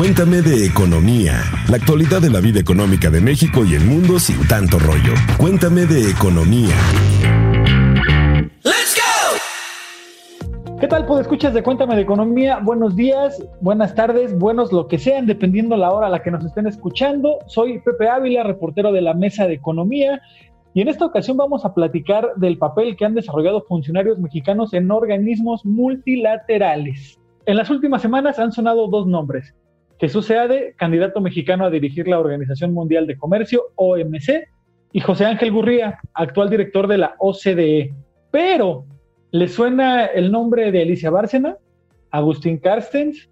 Cuéntame de economía, la actualidad de la vida económica de México y el mundo sin tanto rollo. Cuéntame de economía. ¿Qué tal, pues escuchas de Cuéntame de Economía? Buenos días, buenas tardes, buenos lo que sean, dependiendo la hora a la que nos estén escuchando. Soy Pepe Ávila, reportero de la Mesa de Economía, y en esta ocasión vamos a platicar del papel que han desarrollado funcionarios mexicanos en organismos multilaterales. En las últimas semanas han sonado dos nombres. Jesús Seade, candidato mexicano a dirigir la Organización Mundial de Comercio, OMC, y José Ángel Gurría, actual director de la OCDE. Pero ¿Le suena el nombre de Alicia Bárcena, Agustín Carstens,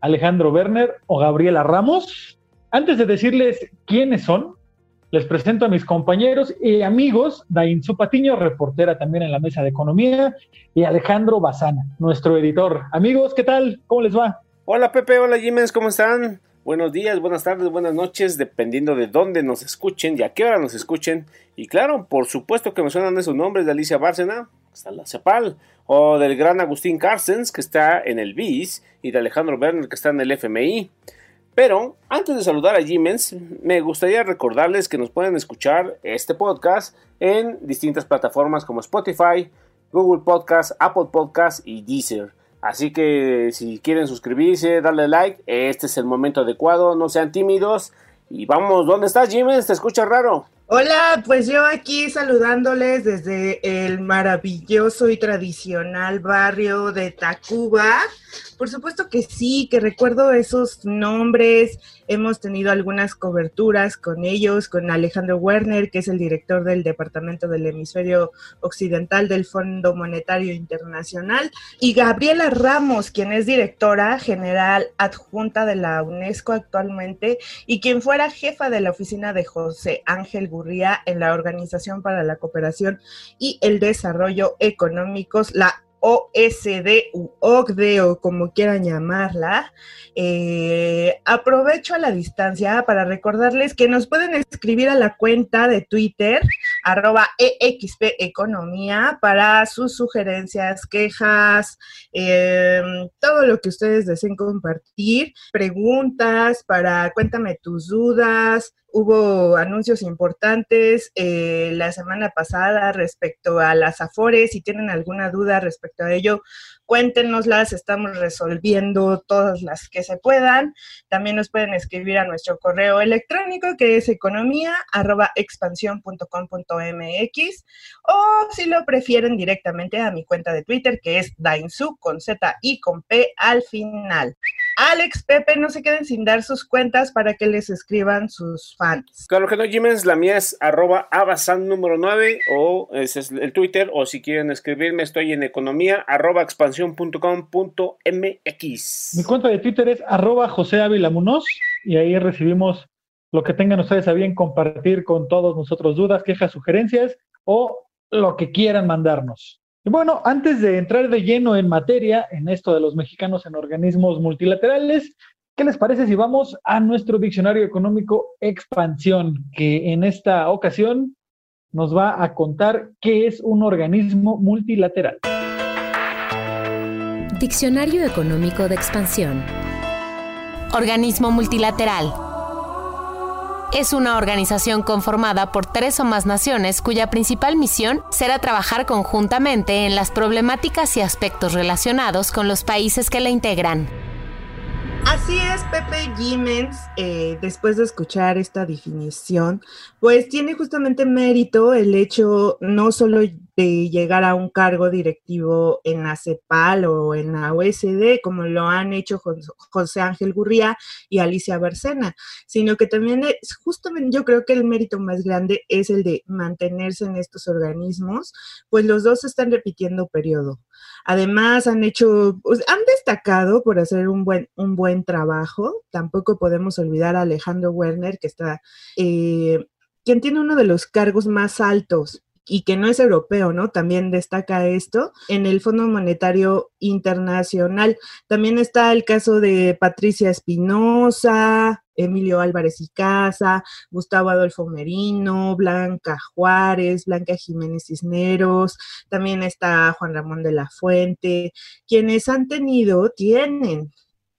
Alejandro Werner o Gabriela Ramos? Antes de decirles quiénes son, les presento a mis compañeros y amigos, Dain Patiño, reportera también en la mesa de economía, y Alejandro Bazana, nuestro editor. Amigos, ¿qué tal? ¿Cómo les va? Hola Pepe, hola Jiménez, ¿cómo están? Buenos días, buenas tardes, buenas noches, dependiendo de dónde nos escuchen y a qué hora nos escuchen. Y claro, por supuesto que me suenan esos nombres de Alicia Bárcena, que está en la CEPAL, o del gran Agustín Carstens, que está en el BIS, y de Alejandro Werner, que está en el FMI. Pero antes de saludar a Jimens, me gustaría recordarles que nos pueden escuchar este podcast en distintas plataformas como Spotify, Google Podcast, Apple Podcast y Deezer. Así que si quieren suscribirse, darle like, este es el momento adecuado, no sean tímidos. Y vamos, ¿dónde estás, Jiménez? Te escucha raro. Hola, pues yo aquí saludándoles desde el maravilloso y tradicional barrio de Tacuba. Por supuesto que sí, que recuerdo esos nombres. Hemos tenido algunas coberturas con ellos, con Alejandro Werner, que es el director del Departamento del Hemisferio Occidental del Fondo Monetario Internacional, y Gabriela Ramos, quien es directora general adjunta de la UNESCO actualmente y quien fuera jefa de la oficina de José Ángel Gurría en la Organización para la Cooperación y el Desarrollo Económicos, la OSD u OCDE o como quieran llamarla, eh, aprovecho a la distancia para recordarles que nos pueden escribir a la cuenta de Twitter, arroba EXP Economía, para sus sugerencias, quejas, em, todo lo que ustedes deseen compartir, preguntas, para cuéntame tus dudas, hubo anuncios importantes eh, la semana pasada respecto a las Afores. Si tienen alguna duda respecto a ello, cuéntenoslas. Estamos resolviendo todas las que se puedan. También nos pueden escribir a nuestro correo electrónico que es economía o si lo prefieren directamente a mi cuenta de Twitter que es Dainsu con Z y con P al final. Alex, Pepe, no se queden sin dar sus cuentas para que les escriban sus fans. Claro que no, Jiménez, la mía es arroba abasan número 9 o ese es el Twitter o si quieren escribirme estoy en economía arroba expansión.com.mx. Mi cuenta de Twitter es arroba José Ávila Munoz y ahí recibimos lo que tengan ustedes a bien compartir con todos nosotros, dudas, quejas, sugerencias o lo que quieran mandarnos. Bueno, antes de entrar de lleno en materia, en esto de los mexicanos en organismos multilaterales, ¿qué les parece si vamos a nuestro diccionario económico Expansión, que en esta ocasión nos va a contar qué es un organismo multilateral? Diccionario Económico de Expansión. Organismo multilateral es una organización conformada por tres o más naciones cuya principal misión será trabajar conjuntamente en las problemáticas y aspectos relacionados con los países que la integran. Así es, Pepe Jiménez, eh, después de escuchar esta definición, pues tiene justamente mérito el hecho no solo de llegar a un cargo directivo en la CEPAL o en la OSD, como lo han hecho José Ángel Gurría y Alicia Barcena, sino que también es justamente yo creo que el mérito más grande es el de mantenerse en estos organismos, pues los dos están repitiendo periodo. Además, han hecho, pues, han destacado por hacer un buen, un buen trabajo. Tampoco podemos olvidar a Alejandro Werner, que está, eh, quien tiene uno de los cargos más altos y que no es europeo, ¿no? También destaca esto en el Fondo Monetario Internacional. También está el caso de Patricia Espinosa, Emilio Álvarez y Casa, Gustavo Adolfo Merino, Blanca Juárez, Blanca Jiménez Cisneros, también está Juan Ramón de la Fuente, quienes han tenido, tienen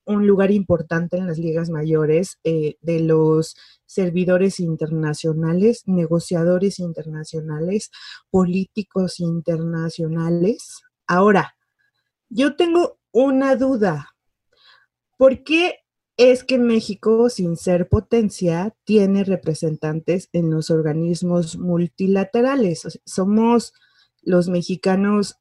un lugar importante en las ligas mayores eh, de los servidores internacionales, negociadores internacionales, políticos internacionales. Ahora, yo tengo una duda. ¿Por qué es que México, sin ser potencia, tiene representantes en los organismos multilaterales? somos los mexicanos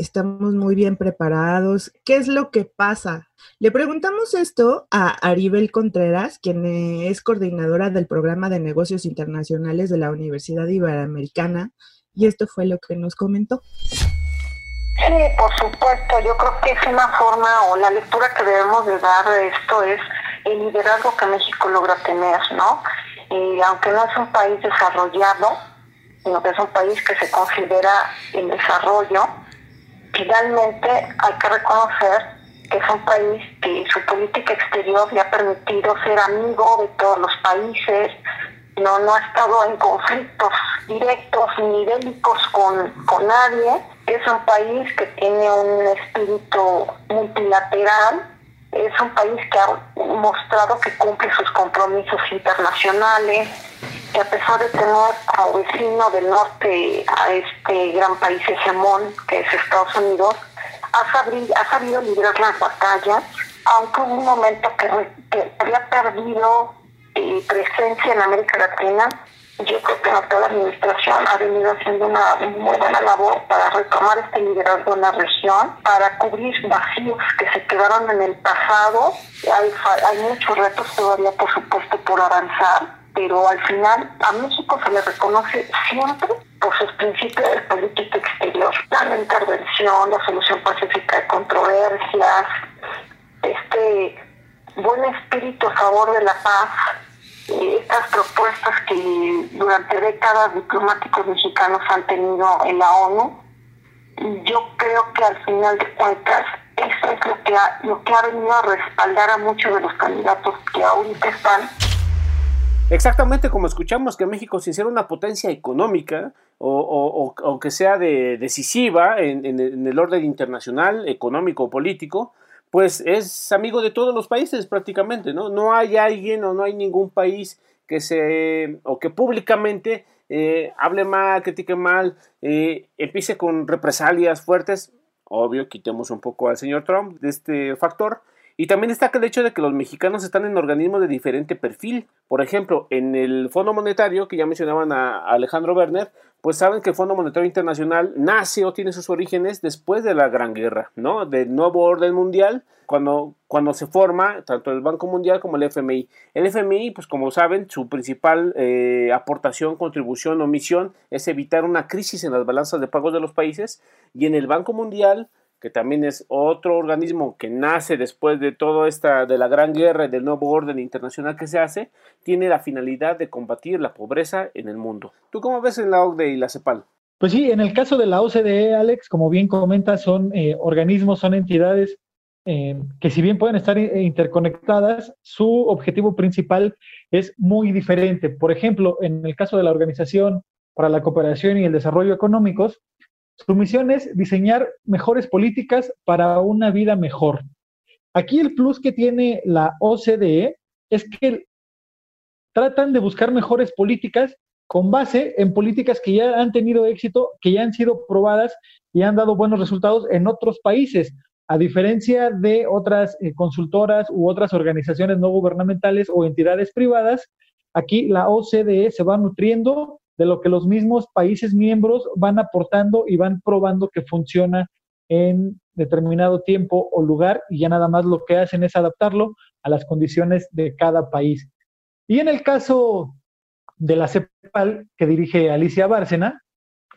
estamos muy bien preparados. ¿Qué es lo que pasa? Le preguntamos esto a Aribel Contreras, quien es coordinadora del programa de negocios internacionales de la Universidad Iberoamericana, y esto fue lo que nos comentó. Sí, por supuesto, yo creo que es una forma o la lectura que debemos de dar de esto es el liderazgo que México logra tener, ¿no? Y aunque no es un país desarrollado, sino que es un país que se considera en desarrollo, finalmente hay que reconocer que es un país que su política exterior le ha permitido ser amigo de todos los países, no, no ha estado en conflictos directos ni bélicos con, con nadie, es un país que tiene un espíritu multilateral, es un país que ha mostrado que cumple sus compromisos internacionales, que a pesar de tener como vecino del norte a este gran país hegemón que es Estados Unidos, ha sabido, ha sabido librar las batallas, aunque hubo un momento que, había perdido eh, presencia en América Latina, yo creo que la administración ha venido haciendo una muy buena labor para retomar este liderazgo en la región, para cubrir vacíos que se quedaron en el pasado. Hay, hay muchos retos todavía, por supuesto, por avanzar pero al final a México se le reconoce siempre por sus principios de política exterior, la intervención, la solución pacífica de controversias, este buen espíritu a favor de la paz, estas propuestas que durante décadas diplomáticos mexicanos han tenido en la ONU, yo creo que al final de cuentas eso es lo que ha, lo que ha venido a respaldar a muchos de los candidatos que ahorita están Exactamente como escuchamos que México, sin ser una potencia económica o, que sea de, decisiva en, el orden internacional, económico o político, pues es amigo de todos los países prácticamente, ¿no? No hay alguien o no hay ningún país que se, o que públicamente eh, hable mal, critique mal, eh, empiece con represalias fuertes. Obvio, quitemos un poco al señor Trump de este factor, y también destaca el hecho de que los mexicanos están en organismos de diferente perfil. Por ejemplo, en el Fondo Monetario, que ya mencionaban a Alejandro Werner, pues saben que el Fondo Monetario Internacional nace o tiene sus orígenes después de la Gran Guerra, ¿no? Del nuevo orden mundial, cuando, cuando se forma tanto el Banco Mundial como el FMI. El FMI, pues como saben, su principal eh, aportación, contribución o misión es evitar una crisis en las balanzas de pagos de los países y en el Banco Mundial que también es otro organismo que nace después de toda esta, de la gran guerra y del nuevo orden internacional que se hace, tiene la finalidad de combatir la pobreza en el mundo. ¿Tú cómo ves en la OCDE y la CEPAL? Pues sí, en el caso de la OCDE, Alex, como bien comentas, son eh, organismos, son entidades eh, que si bien pueden estar eh, interconectadas, su objetivo principal es muy diferente. Por ejemplo, en el caso de la Organización para la Cooperación y el Desarrollo Económicos, su misión es diseñar mejores políticas para una vida mejor. Aquí el plus que tiene la OCDE es que tratan de buscar mejores políticas con base en políticas que ya han tenido éxito, que ya han sido probadas y han dado buenos resultados en otros países, a diferencia de otras eh, consultoras u otras organizaciones no gubernamentales o entidades privadas. Aquí la OCDE se va nutriendo de lo que los mismos países miembros van aportando y van probando que funciona en determinado tiempo o lugar y ya nada más lo que hacen es adaptarlo a las condiciones de cada país. Y en el caso de la CEPAL que dirige Alicia Bárcena,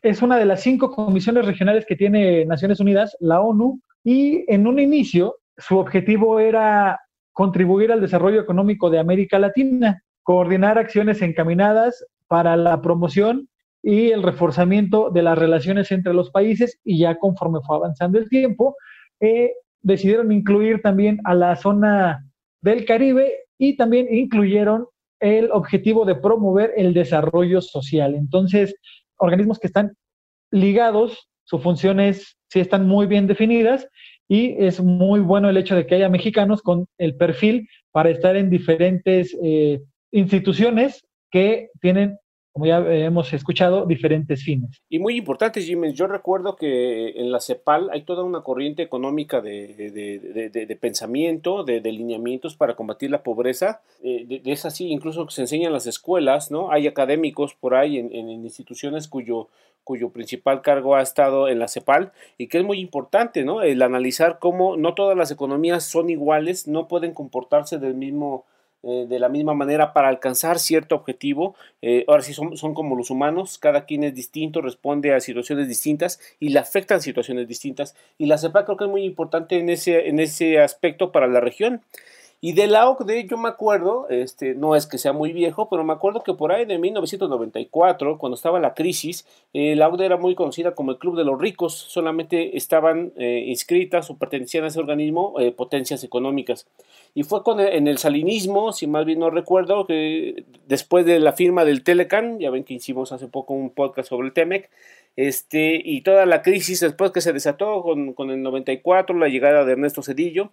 es una de las cinco comisiones regionales que tiene Naciones Unidas, la ONU, y en un inicio su objetivo era contribuir al desarrollo económico de América Latina, coordinar acciones encaminadas para la promoción y el reforzamiento de las relaciones entre los países y ya conforme fue avanzando el tiempo, eh, decidieron incluir también a la zona del Caribe y también incluyeron el objetivo de promover el desarrollo social. Entonces, organismos que están ligados, sus funciones sí están muy bien definidas y es muy bueno el hecho de que haya mexicanos con el perfil para estar en diferentes eh, instituciones que tienen como ya hemos escuchado, diferentes fines. Y muy importante, Jiménez, yo recuerdo que en la CEPAL hay toda una corriente económica de, pensamiento, de, lineamientos para combatir la pobreza. Eh, es así, incluso se enseña en las escuelas, ¿no? Hay académicos por ahí en, en instituciones cuyo, cuyo principal cargo ha estado en la CEPAL y que es muy importante, ¿no? El analizar cómo no todas las economías son iguales, no pueden comportarse del mismo eh, de la misma manera para alcanzar cierto objetivo. Eh, ahora sí son, son, como los humanos, cada quien es distinto, responde a situaciones distintas y le afectan situaciones distintas. Y la CEPA creo que es muy importante en ese, en ese aspecto para la región. Y de la yo me acuerdo, este, no es que sea muy viejo, pero me acuerdo que por ahí de 1994, cuando estaba la crisis, eh, la OCDE era muy conocida como el Club de los Ricos, solamente estaban eh, inscritas o pertenecían a ese organismo eh, potencias económicas. Y fue con en el salinismo, si más bien no recuerdo, que después de la firma del Telecan, ya ven que hicimos hace poco un podcast sobre el Temec, este, y toda la crisis después que se desató con, con el 94, la llegada de Ernesto Cedillo,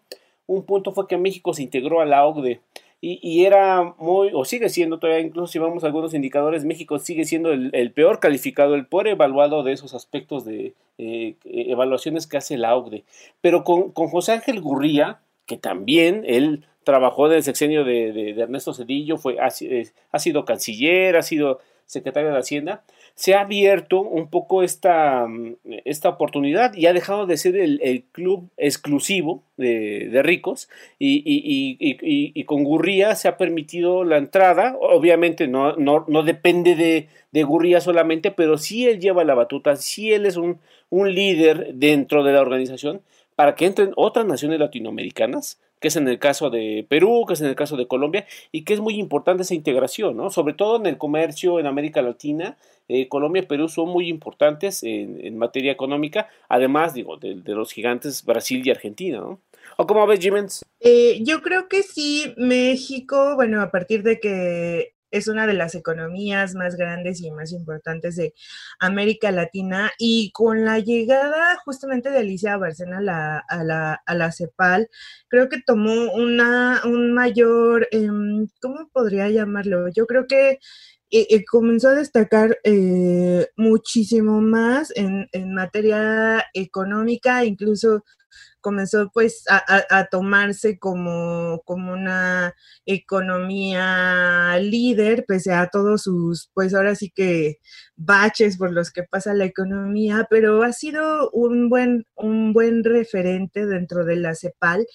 un punto fue que México se integró a la OCDE. Y, era muy, o sigue siendo todavía, incluso si vamos a algunos indicadores, México sigue siendo el, peor calificado, el peor evaluado de esos aspectos de eh, evaluaciones que hace la OCDE. Pero con, José Ángel Gurría, que también él trabajó en el sexenio de, Ernesto Cedillo, fue, ha sido canciller, ha sido secretario de Hacienda, se ha abierto un poco esta, esta oportunidad y ha dejado de ser el, club exclusivo de, ricos y, con Gurría se ha permitido la entrada, obviamente no, no, no depende de, de, Gurría solamente, pero sí él lleva la batuta, sí él es un, un líder dentro de la organización para que entren otras naciones latinoamericanas que es en el caso de Perú, que es en el caso de Colombia, y que es muy importante esa integración, ¿no? Sobre todo en el comercio en América Latina, eh, Colombia y Perú son muy importantes en, materia económica, además, digo, de, los gigantes Brasil y Argentina, ¿no? ¿O cómo ves, Jimens? Eh, yo creo que sí, México, bueno, a partir de que es una de las economías más grandes y más importantes de América Latina. Y con la llegada justamente de Alicia Barcena a la, a la, CEPAL, creo que tomó una, un mayor, em, ¿cómo podría llamarlo? Yo creo que eh, eh, comenzó a destacar eh, muchísimo más en, en, materia económica, incluso comenzó pues a, tomarse como, como, una economía líder, pese a todos sus, pues ahora sí que baches por los que pasa la economía, pero ha sido un buen, un buen referente dentro de la CEPAL.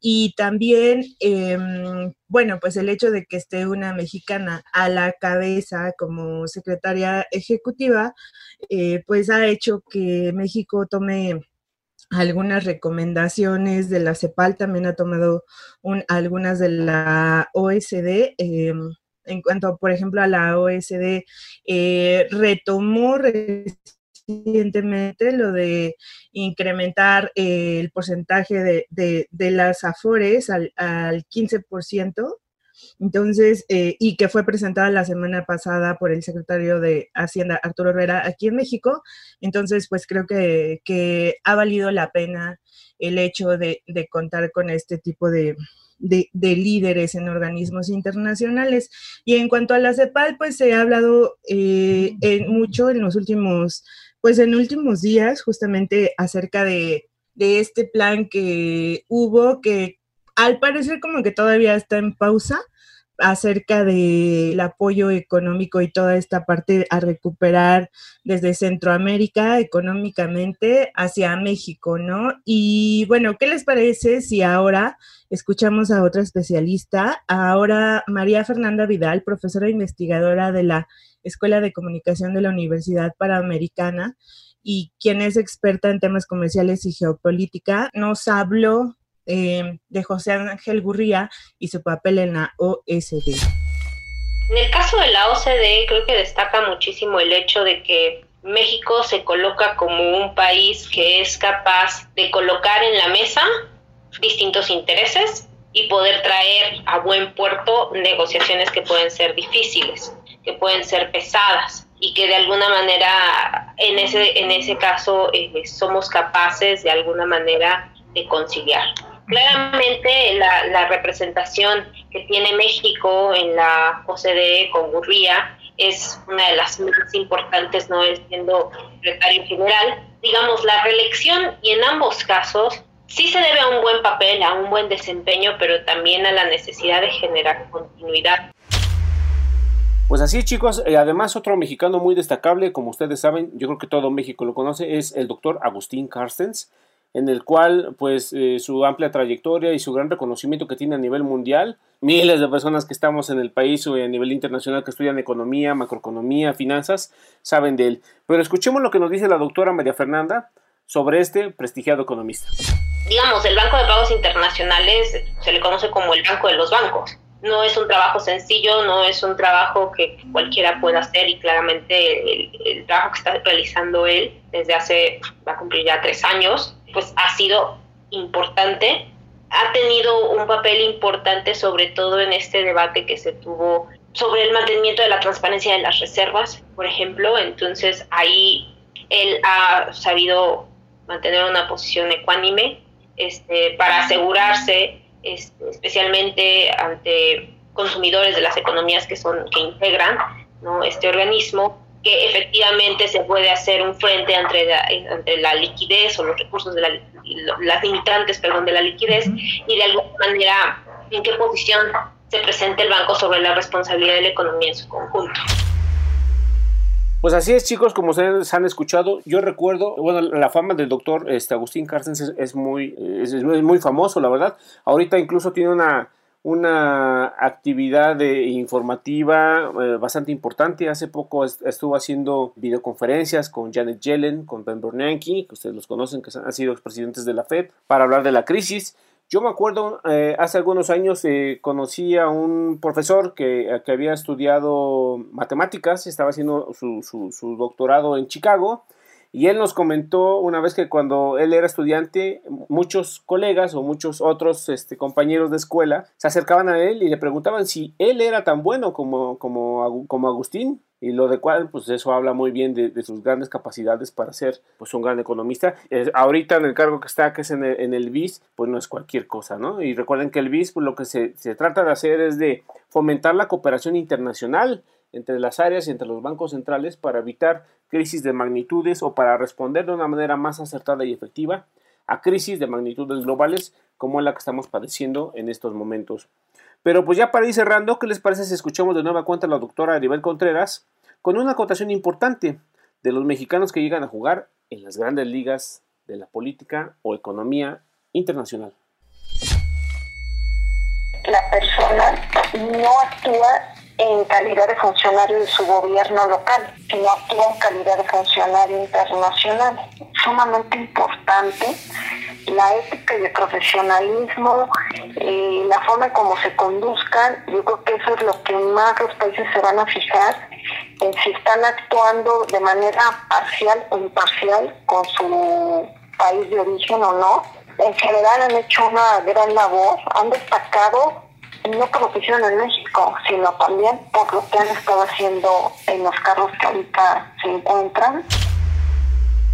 Y también, em, bueno, pues el hecho de que esté una mexicana a la cabeza como secretaria ejecutiva, eh, pues ha hecho que México tome algunas recomendaciones de la CEPAL, también ha tomado algunas de la OSD. Em, en cuanto, por ejemplo, a la OSD, eh, retomó recientemente lo de incrementar el porcentaje de, las AFORES al, al 15%. Entonces, eh, y que fue presentada la semana pasada por el secretario de Hacienda, Arturo Herrera, aquí en México. Entonces, pues creo que, que ha valido la pena el hecho de, de contar con este tipo de, de, líderes en organismos internacionales. Y en cuanto a la CEPAL, pues se ha hablado eh, mucho en los últimos, pues en últimos días, justamente acerca de, de este plan que hubo, que al parecer como que todavía está en pausa acerca del apoyo económico y toda esta parte a recuperar desde Centroamérica económicamente hacia México, ¿no? Y bueno, ¿qué les parece si ahora escuchamos a otra especialista? Ahora María Fernanda Vidal, profesora investigadora de la Escuela de Comunicación de la Universidad Panamericana y quien es experta en temas comerciales y geopolítica, nos habló eh, de José Ángel Gurría y su papel en la OSD. En el caso de la OCDE creo que destaca muchísimo el hecho de que México se coloca como un país que es capaz de colocar en la mesa distintos intereses y poder traer a buen puerto negociaciones que pueden ser difíciles, que pueden ser pesadas y que de alguna manera en ese, en ese caso eh, somos capaces de alguna manera de conciliar. Claramente la, representación que tiene México en la OCDE con Gurría es una de las más importantes, no es siendo secretario general. Digamos, la reelección y en ambos casos sí se debe a un buen papel, a un buen desempeño, pero también a la necesidad de generar continuidad. Pues así chicos, eh, además otro mexicano muy destacable, como ustedes saben, yo creo que todo México lo conoce, es el doctor Agustín Carstens, en el cual pues eh, su amplia trayectoria y su gran reconocimiento que tiene a nivel mundial, miles de personas que estamos en el país o a nivel internacional que estudian economía, macroeconomía, finanzas, saben de él. Pero escuchemos lo que nos dice la doctora María Fernanda sobre este prestigiado economista. Digamos, el Banco de Pagos Internacionales se le conoce como el Banco de los Bancos no es un trabajo sencillo, no es un trabajo que cualquiera pueda hacer y claramente el, trabajo que está realizando él desde hace, va a cumplir ya tres años, pues ha sido importante, ha tenido un papel importante sobre todo en este debate que se tuvo sobre el mantenimiento de la transparencia de las reservas, por ejemplo, entonces ahí él ha sabido mantener una posición ecuánime este, para asegurarse especialmente ante consumidores de las economías que son que integran ¿no? este organismo que efectivamente se puede hacer un frente entre la, entre la liquidez o los recursos de la, las limitantes perdón de la liquidez y de alguna manera en qué posición se presenta el banco sobre la responsabilidad de la economía en su conjunto. Pues así es, chicos, como ustedes han escuchado, yo recuerdo, bueno, la fama del doctor este, Agustín Carstens es, muy, es, muy famoso, la verdad. Ahorita incluso tiene una, una actividad informativa eh, bastante importante. Hace poco estuvo haciendo videoconferencias con Janet Yellen, con Ben Bernanke, que ustedes los conocen, que han sido expresidentes de la Fed, para hablar de la crisis. Yo me acuerdo, eh, hace algunos años eh, conocí a un profesor que, que, había estudiado matemáticas, estaba haciendo su, su, doctorado en Chicago, y él nos comentó una vez que cuando él era estudiante, muchos colegas o muchos otros este, compañeros de escuela se acercaban a él y le preguntaban si él era tan bueno como, como, como Agustín y lo de cual pues eso habla muy bien de, sus grandes capacidades para ser pues un gran economista. Ahorita en el cargo que está que es en el, en BIS pues no es cualquier cosa no y recuerden que el BIS pues lo que se trata de hacer es de fomentar la cooperación internacional entre las áreas y entre los bancos centrales para evitar crisis de magnitudes o para responder de una manera más acertada y efectiva a crisis de magnitudes globales como la que estamos padeciendo en estos momentos. Pero pues ya para ir cerrando, ¿qué les parece si escuchamos de nueva cuenta a la doctora Aribel Contreras con una acotación importante de los mexicanos que llegan a jugar en las grandes ligas de la política o economía internacional? La persona no actúa en calidad de funcionario de su gobierno local, sino actúa en calidad de funcionario internacional. Sumamente importante la ética y el profesionalismo, y la forma como se conduzcan, yo creo que eso es lo que más los países se van a fijar en si están actuando de manera parcial o imparcial con su país de origen o no. En general han hecho una gran labor, han destacado no por lo que hicieron en México, sino también por lo que han estado haciendo en los carros que ahorita se encuentran.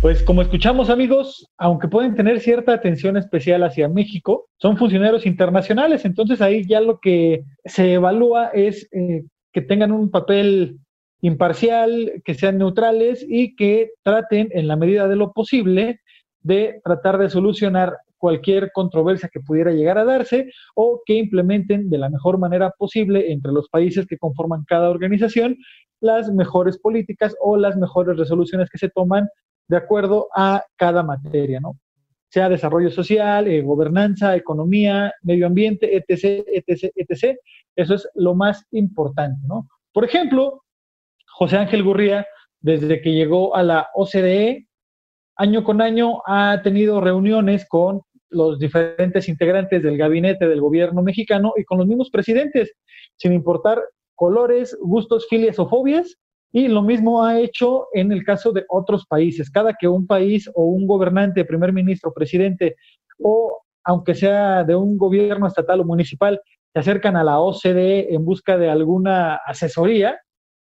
Pues como escuchamos amigos, aunque pueden tener cierta atención especial hacia México, son funcionarios internacionales, entonces ahí ya lo que se evalúa es eh, que tengan un papel imparcial, que sean neutrales y que traten en la medida de lo posible de tratar de solucionar cualquier controversia que pudiera llegar a darse o que implementen de la mejor manera posible entre los países que conforman cada organización las mejores políticas o las mejores resoluciones que se toman de acuerdo a cada materia, ¿no? Sea desarrollo social, eh, gobernanza, economía, medio ambiente, etc., etc., etc. Eso es lo más importante, ¿no? Por ejemplo, José Ángel Gurría, desde que llegó a la OCDE, año con año ha tenido reuniones con los diferentes integrantes del gabinete del gobierno mexicano y con los mismos presidentes, sin importar colores, gustos, filias o fobias, y lo mismo ha hecho en el caso de otros países. Cada que un país o un gobernante, primer ministro, presidente, o aunque sea de un gobierno estatal o municipal, se acercan a la OCDE en busca de alguna asesoría,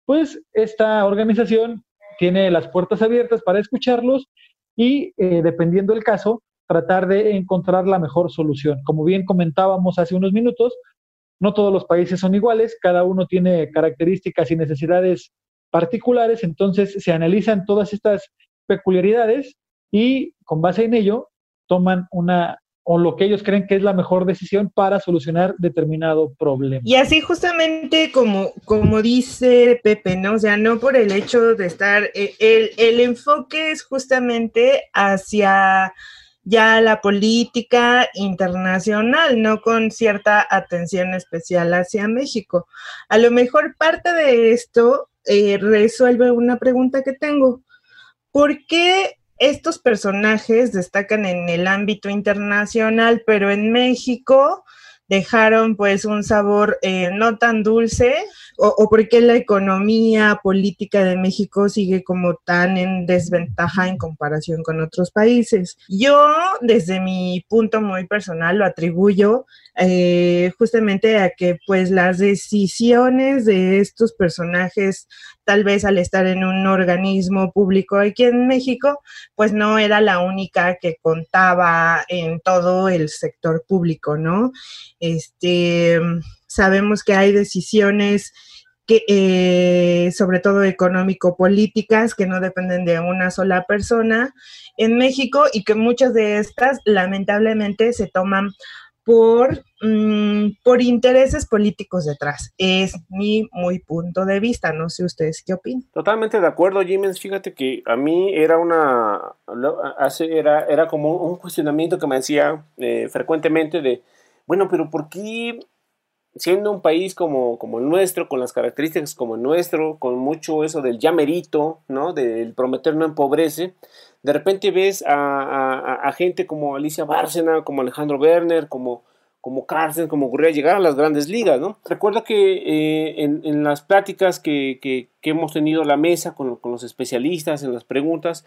pues esta organización tiene las puertas abiertas para escucharlos y, eh, dependiendo del caso, tratar de encontrar la mejor solución. Como bien comentábamos hace unos minutos, no todos los países son iguales, cada uno tiene características y necesidades particulares, entonces se analizan todas estas peculiaridades y con base en ello toman una o lo que ellos creen que es la mejor decisión para solucionar determinado problema. Y así justamente como, como dice Pepe, ¿no? O sea, no por el hecho de estar, eh, el, el enfoque es justamente hacia ya la política internacional, no con cierta atención especial hacia México. A lo mejor parte de esto eh, resuelve una pregunta que tengo. ¿Por qué estos personajes destacan en el ámbito internacional, pero en México dejaron pues un sabor eh, no tan dulce o, o por qué la economía política de México sigue como tan en desventaja en comparación con otros países. Yo desde mi punto muy personal lo atribuyo eh, justamente a que pues las decisiones de estos personajes, tal vez al estar en un organismo público aquí en México, pues no era la única que contaba en todo el sector público, ¿no? Este, sabemos que hay decisiones que, eh, sobre todo económico-políticas, que no dependen de una sola persona en México y que muchas de estas lamentablemente se toman por, mm, por intereses políticos detrás. Es mi muy punto de vista. No sé ustedes qué opinan. Totalmente de acuerdo, Jiménez. Fíjate que a mí era una hace, era, era como un cuestionamiento que me hacía eh, frecuentemente de, bueno, pero ¿por qué siendo un país como, como el nuestro, con las características como el nuestro, con mucho eso del ya merito, ¿no? Del prometer no empobrece, de repente ves a, gente como Alicia Bárcena, como Alejandro Werner, como, como como Gurria llegar a las grandes ligas, ¿no? Recuerdo que eh, en, las pláticas que, que, hemos tenido a la mesa con, los especialistas, en las preguntas,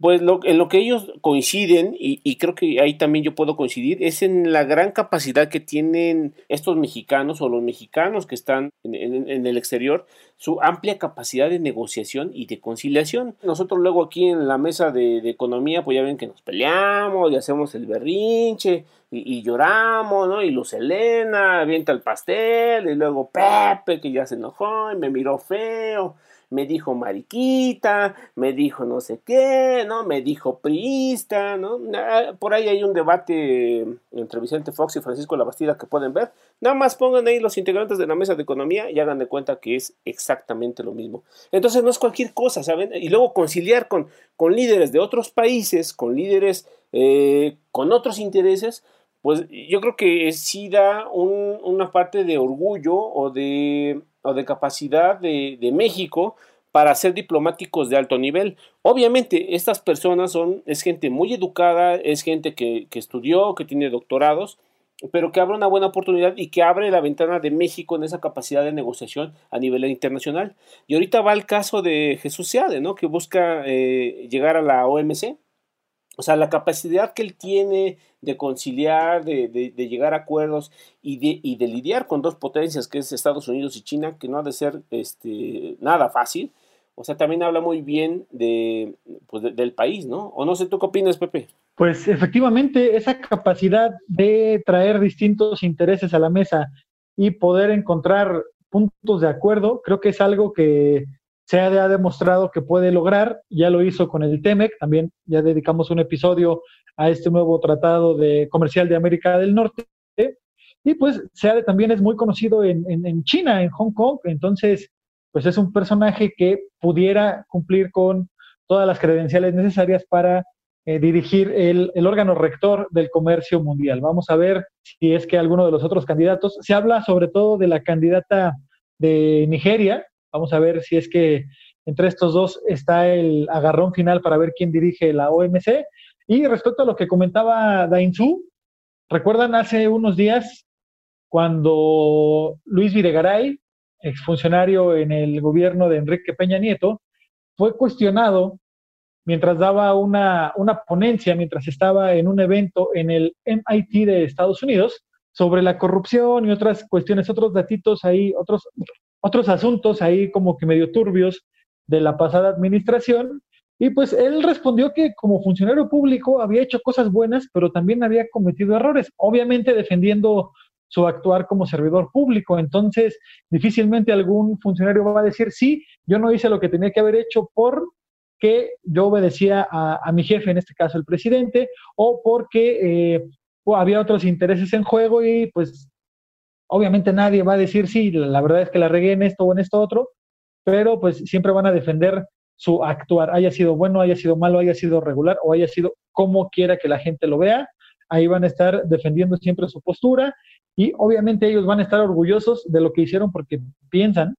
pues lo, en lo que ellos coinciden, y, creo que ahí también yo puedo coincidir, es en la gran capacidad que tienen estos mexicanos o los mexicanos que están en, el exterior, su amplia capacidad de negociación y de conciliación. Nosotros luego aquí en la mesa de, economía, pues ya ven que nos peleamos y hacemos el berrinche y, lloramos, ¿no? Y Luz Elena avienta el pastel y luego Pepe que ya se enojó y me miró feo me dijo mariquita, me dijo no sé qué, ¿no? Me dijo priista, ¿no? Por ahí hay un debate entre Vicente Fox y Francisco Labastida que pueden ver. Nada más pongan ahí los integrantes de la mesa de economía y hagan de cuenta que es exactamente lo mismo. Entonces no es cualquier cosa, ¿saben? Y luego conciliar con, con líderes de otros países, con líderes eh, con otros intereses, pues yo creo que sí da una parte de orgullo o de de capacidad de, México para ser diplomáticos de alto nivel. Obviamente, estas personas son, es gente muy educada, es gente que, estudió, que tiene doctorados, pero que abre una buena oportunidad y que abre la ventana de México en esa capacidad de negociación a nivel internacional. Y ahorita va el caso de Jesús Seade, ¿no? que busca eh, llegar a la OMC. O sea, la capacidad que él tiene de conciliar, de, de, llegar a acuerdos y de, y de, lidiar con dos potencias, que es Estados Unidos y China, que no ha de ser este, nada fácil. O sea, también habla muy bien de, pues del país, ¿no? O no sé, ¿tú qué opinas, Pepe? Pues efectivamente, esa capacidad de traer distintos intereses a la mesa y poder encontrar puntos de acuerdo, creo que es algo que se ha demostrado que puede lograr, ya lo hizo con el TEMEC, también ya dedicamos un episodio a este nuevo tratado de comercial de América del Norte, y pues SEADE también es muy conocido en, China, en Hong Kong, entonces pues es un personaje que pudiera cumplir con todas las credenciales necesarias para eh, dirigir el, órgano rector del comercio mundial. Vamos a ver si es que alguno de los otros candidatos, se habla sobre todo de la candidata de Nigeria, Vamos a ver si es que entre estos dos está el agarrón final para ver quién dirige la OMC. Y respecto a lo que comentaba Dainzú, ¿recuerdan hace unos días cuando Luis Videgaray, exfuncionario en el gobierno de Enrique Peña Nieto, fue cuestionado mientras daba una, una ponencia, mientras estaba en un evento en el MIT de Estados Unidos, sobre la corrupción y otras cuestiones, otros datitos ahí, otros otros asuntos ahí como que medio turbios de la pasada administración Y pues él respondió que como funcionario público había hecho cosas buenas, pero también había cometido errores, obviamente defendiendo su actuar como servidor público. Entonces, difícilmente algún funcionario va a decir, sí, yo no hice lo que tenía que haber hecho porque yo obedecía a, mi jefe, en este caso el presidente, o porque eh, había otros intereses en juego y pues obviamente nadie va a decir, sí, la verdad es que la regué en esto o en esto otro, pero pues siempre van a defender su actuar, haya sido bueno, haya sido malo, haya sido regular o haya sido como quiera que la gente lo vea. Ahí van a estar defendiendo siempre su postura y obviamente ellos van a estar orgullosos de lo que hicieron porque piensan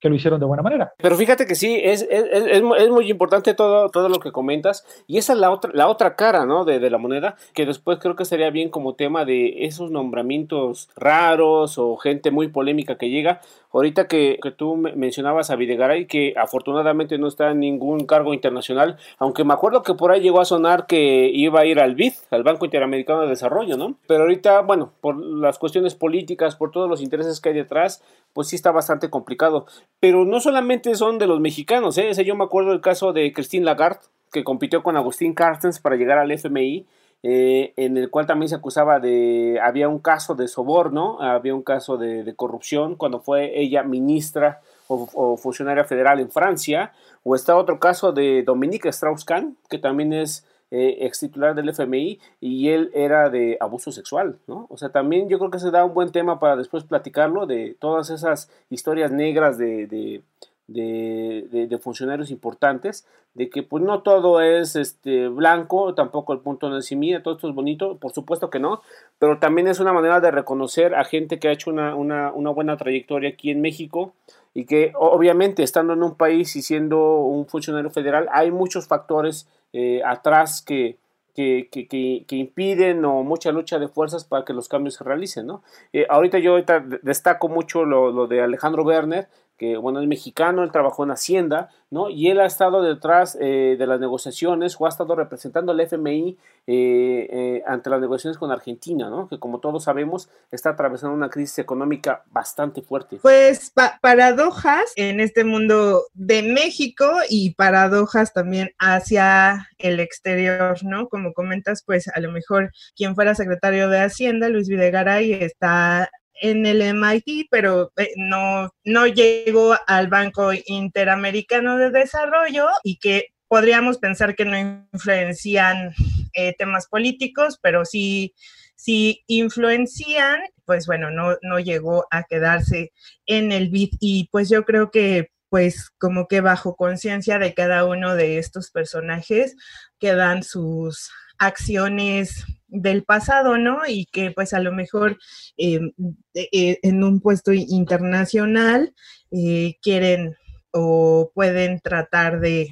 que lo hicieron de buena manera. Pero fíjate que sí, es, es, es, es, muy importante todo, todo lo que comentas, y esa es la otra, la otra cara, ¿no? De, de, la moneda, que después creo que sería bien como tema de esos nombramientos raros o gente muy polémica que llega. Ahorita que, que tú mencionabas a Videgaray, que afortunadamente no está en ningún cargo internacional, aunque me acuerdo que por ahí llegó a sonar que iba a ir al BID, al Banco Interamericano de Desarrollo, ¿no? Pero ahorita, bueno, por las cuestiones políticas, por todos los intereses que hay detrás, pues sí está bastante complicado pero no solamente son de los mexicanos, ¿eh? yo me acuerdo del caso de Christine Lagarde, que compitió con Agustín Carstens para llegar al FMI, eh, en el cual también se acusaba de, había un caso de soborno, había un caso de, corrupción cuando fue ella ministra o, funcionaria federal en Francia, o está otro caso de Dominique Strauss-Kahn, que también es eh, ex titular del FMI y él era de abuso sexual, ¿no? O sea, también yo creo que se da un buen tema para después platicarlo de todas esas historias negras de, de, de, funcionarios importantes, de que pues no todo es este blanco, tampoco el punto de encimilla, todo esto es bonito, por supuesto que no, pero también es una manera de reconocer a gente que ha hecho una, una, una buena trayectoria aquí en México y que obviamente estando en un país y siendo un funcionario federal hay muchos factores eh, atrás que, que, que, que, impiden o mucha lucha de fuerzas para que los cambios se realicen. ¿no? Eh, ahorita yo ahorita destaco mucho lo, lo de Alejandro Werner, que bueno, es mexicano, él trabajó en Hacienda, ¿no? Y él ha estado detrás eh, de las negociaciones o ha estado representando al FMI eh, eh, ante las negociaciones con Argentina, ¿no? Que como todos sabemos está atravesando una crisis económica bastante fuerte. Pues paradojas en este mundo de México y paradojas también hacia el exterior, ¿no? Como comentas, pues a lo mejor quien fuera secretario de Hacienda, Luis Videgaray, está en el MIT, pero eh, no, no llegó al Banco Interamericano de Desarrollo y que podríamos pensar que no influencian eh, temas políticos, pero sí, sí influencian, pues bueno, no, no llegó a quedarse en el BID y pues yo creo que pues como que bajo conciencia de cada uno de estos personajes quedan sus acciones del pasado, ¿no? Y que pues a lo mejor eh, en un puesto internacional eh, quieren o pueden tratar de,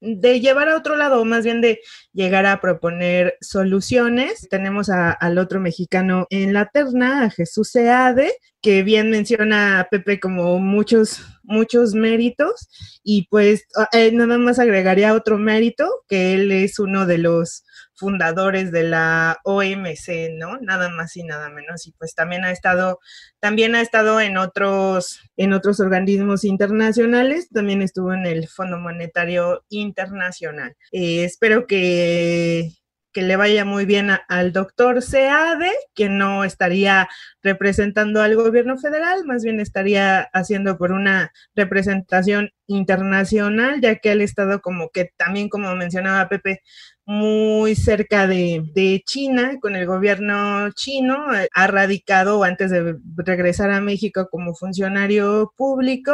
de llevar a otro lado, más bien de llegar a proponer soluciones. Tenemos al otro mexicano en la terna, a Jesús Seade, que bien menciona a Pepe como muchos, muchos méritos, y pues eh, nada más agregaría otro mérito, que él es uno de los fundadores de la OMC, ¿no? Nada más y nada menos. Y pues también ha estado, también ha estado en otros, en otros organismos internacionales, también estuvo en el Fondo Monetario Internacional. Eh, espero que que le vaya muy bien al doctor Seade, que no estaría representando al gobierno federal, más bien estaría haciendo por una representación internacional, ya que él estado como que también, como mencionaba Pepe, muy cerca de, China, con el gobierno chino, eh, ha radicado antes de regresar a México como funcionario público,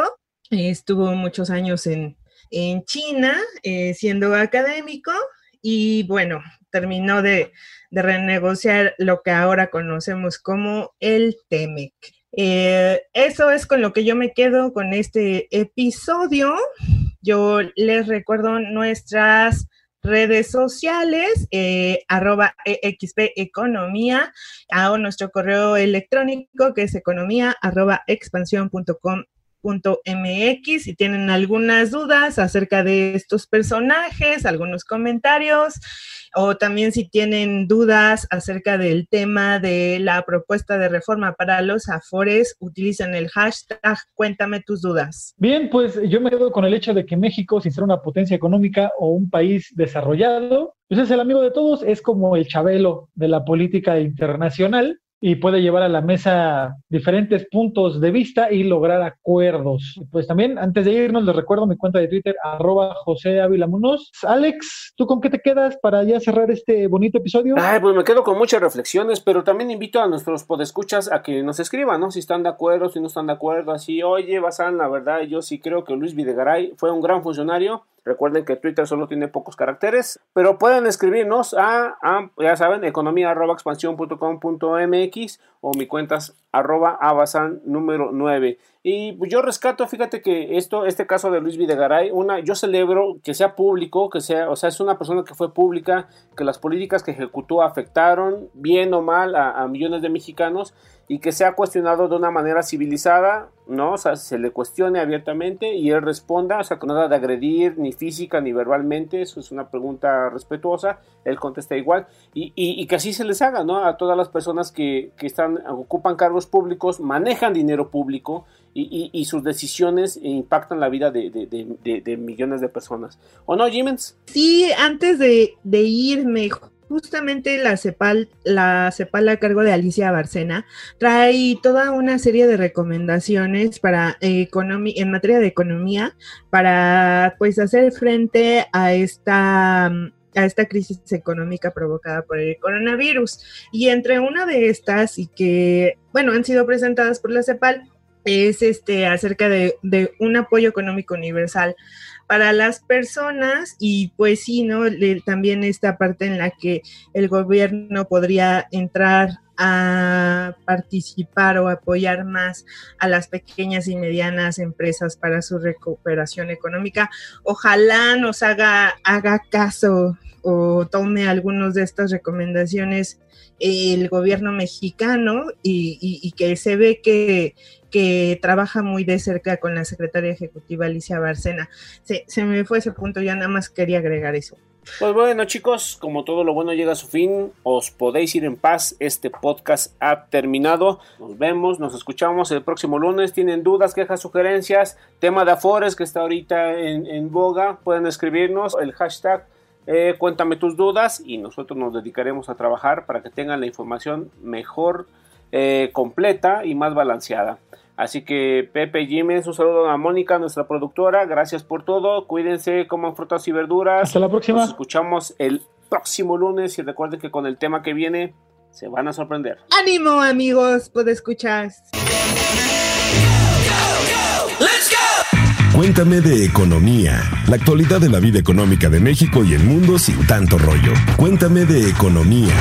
estuvo muchos años en, China eh, siendo académico y bueno, terminó de, renegociar lo que ahora conocemos como el TEMEC. Eh, eso es con lo que yo me quedo con este episodio. Yo les recuerdo nuestras redes sociales, eh, arroba EXP Economía, a nuestro correo electrónico que es economía arroba expansión.com Si tienen algunas dudas acerca de estos personajes, algunos comentarios, o también si tienen dudas acerca del tema de la propuesta de reforma para los afores, utilicen el hashtag Cuéntame tus dudas. Bien, pues yo me quedo con el hecho de que México, sin ser una potencia económica o un país desarrollado, pues es el amigo de todos, es como el chabelo de la política internacional y puede llevar a la mesa diferentes puntos de vista y lograr acuerdos. Pues también, antes de irnos, les recuerdo mi cuenta de Twitter, arroba José Ávila Alex, ¿tú con qué te quedas para ya cerrar este bonito episodio? Ay, pues me quedo con muchas reflexiones, pero también invito a nuestros podescuchas a que nos escriban, ¿no? Si están de acuerdo, si no están de acuerdo, así, oye, Basan, la verdad, yo sí creo que Luis Videgaray fue un gran funcionario, Recuerden que Twitter solo tiene pocos caracteres, pero pueden escribirnos a, ya saben, economía.expansión.com.mx o mi cuentas arroba abasan número 9. Y yo rescato, fíjate que esto, este caso de Luis Videgaray, una, yo celebro que sea público, que sea, o sea, es una persona que fue pública, que las políticas que ejecutó afectaron bien o mal a millones de mexicanos y que sea cuestionado de una manera civilizada, ¿no? O sea, se le cuestione abiertamente y él responda, o sea, con nada de agredir ni física ni verbalmente, eso es una pregunta respetuosa, él contesta igual y, y, que así se les haga, ¿no? A todas las personas que, que están, ocupan cargos públicos, manejan dinero público y, y, sus decisiones impactan la vida de, de, de, de, millones de personas. ¿O no, Jimens? Sí, antes de, irme, justamente la CEPAL, la CEPAL a cargo de Alicia Barcena, trae toda una serie de recomendaciones para en materia de economía para pues hacer frente a esta a esta crisis económica provocada por el coronavirus. Y entre una de estas, y que, bueno, han sido presentadas por la CEPAL, es este acerca de, un apoyo económico universal para las personas y pues sí, ¿no? también esta parte en la que el gobierno podría entrar a participar o apoyar más a las pequeñas y medianas empresas para su recuperación económica. Ojalá nos haga, haga caso o tome algunas de estas recomendaciones el gobierno mexicano y que se ve que que trabaja muy de cerca con la secretaria ejecutiva Alicia Barcena. Se, se me fue ese punto, ya nada más quería agregar eso. Pues bueno chicos, como todo lo bueno llega a su fin, os podéis ir en paz, este podcast ha terminado, nos vemos, nos escuchamos el próximo lunes, tienen dudas, quejas, sugerencias, tema de Afores que está ahorita en, boga, pueden escribirnos el hashtag eh, cuéntame tus dudas y nosotros nos dedicaremos a trabajar para que tengan la información mejor, eh, completa y más balanceada. Así que Pepe Jiménez, un saludo a Mónica, nuestra productora. Gracias por todo. Cuídense, coman frutas y verduras. Hasta la próxima. Nos escuchamos el próximo lunes y recuerden que con el tema que viene se van a sorprender. Ánimo, amigos, puede escuchar. Cuéntame de economía, la actualidad de la vida económica de México y el mundo sin tanto rollo. Cuéntame de economía.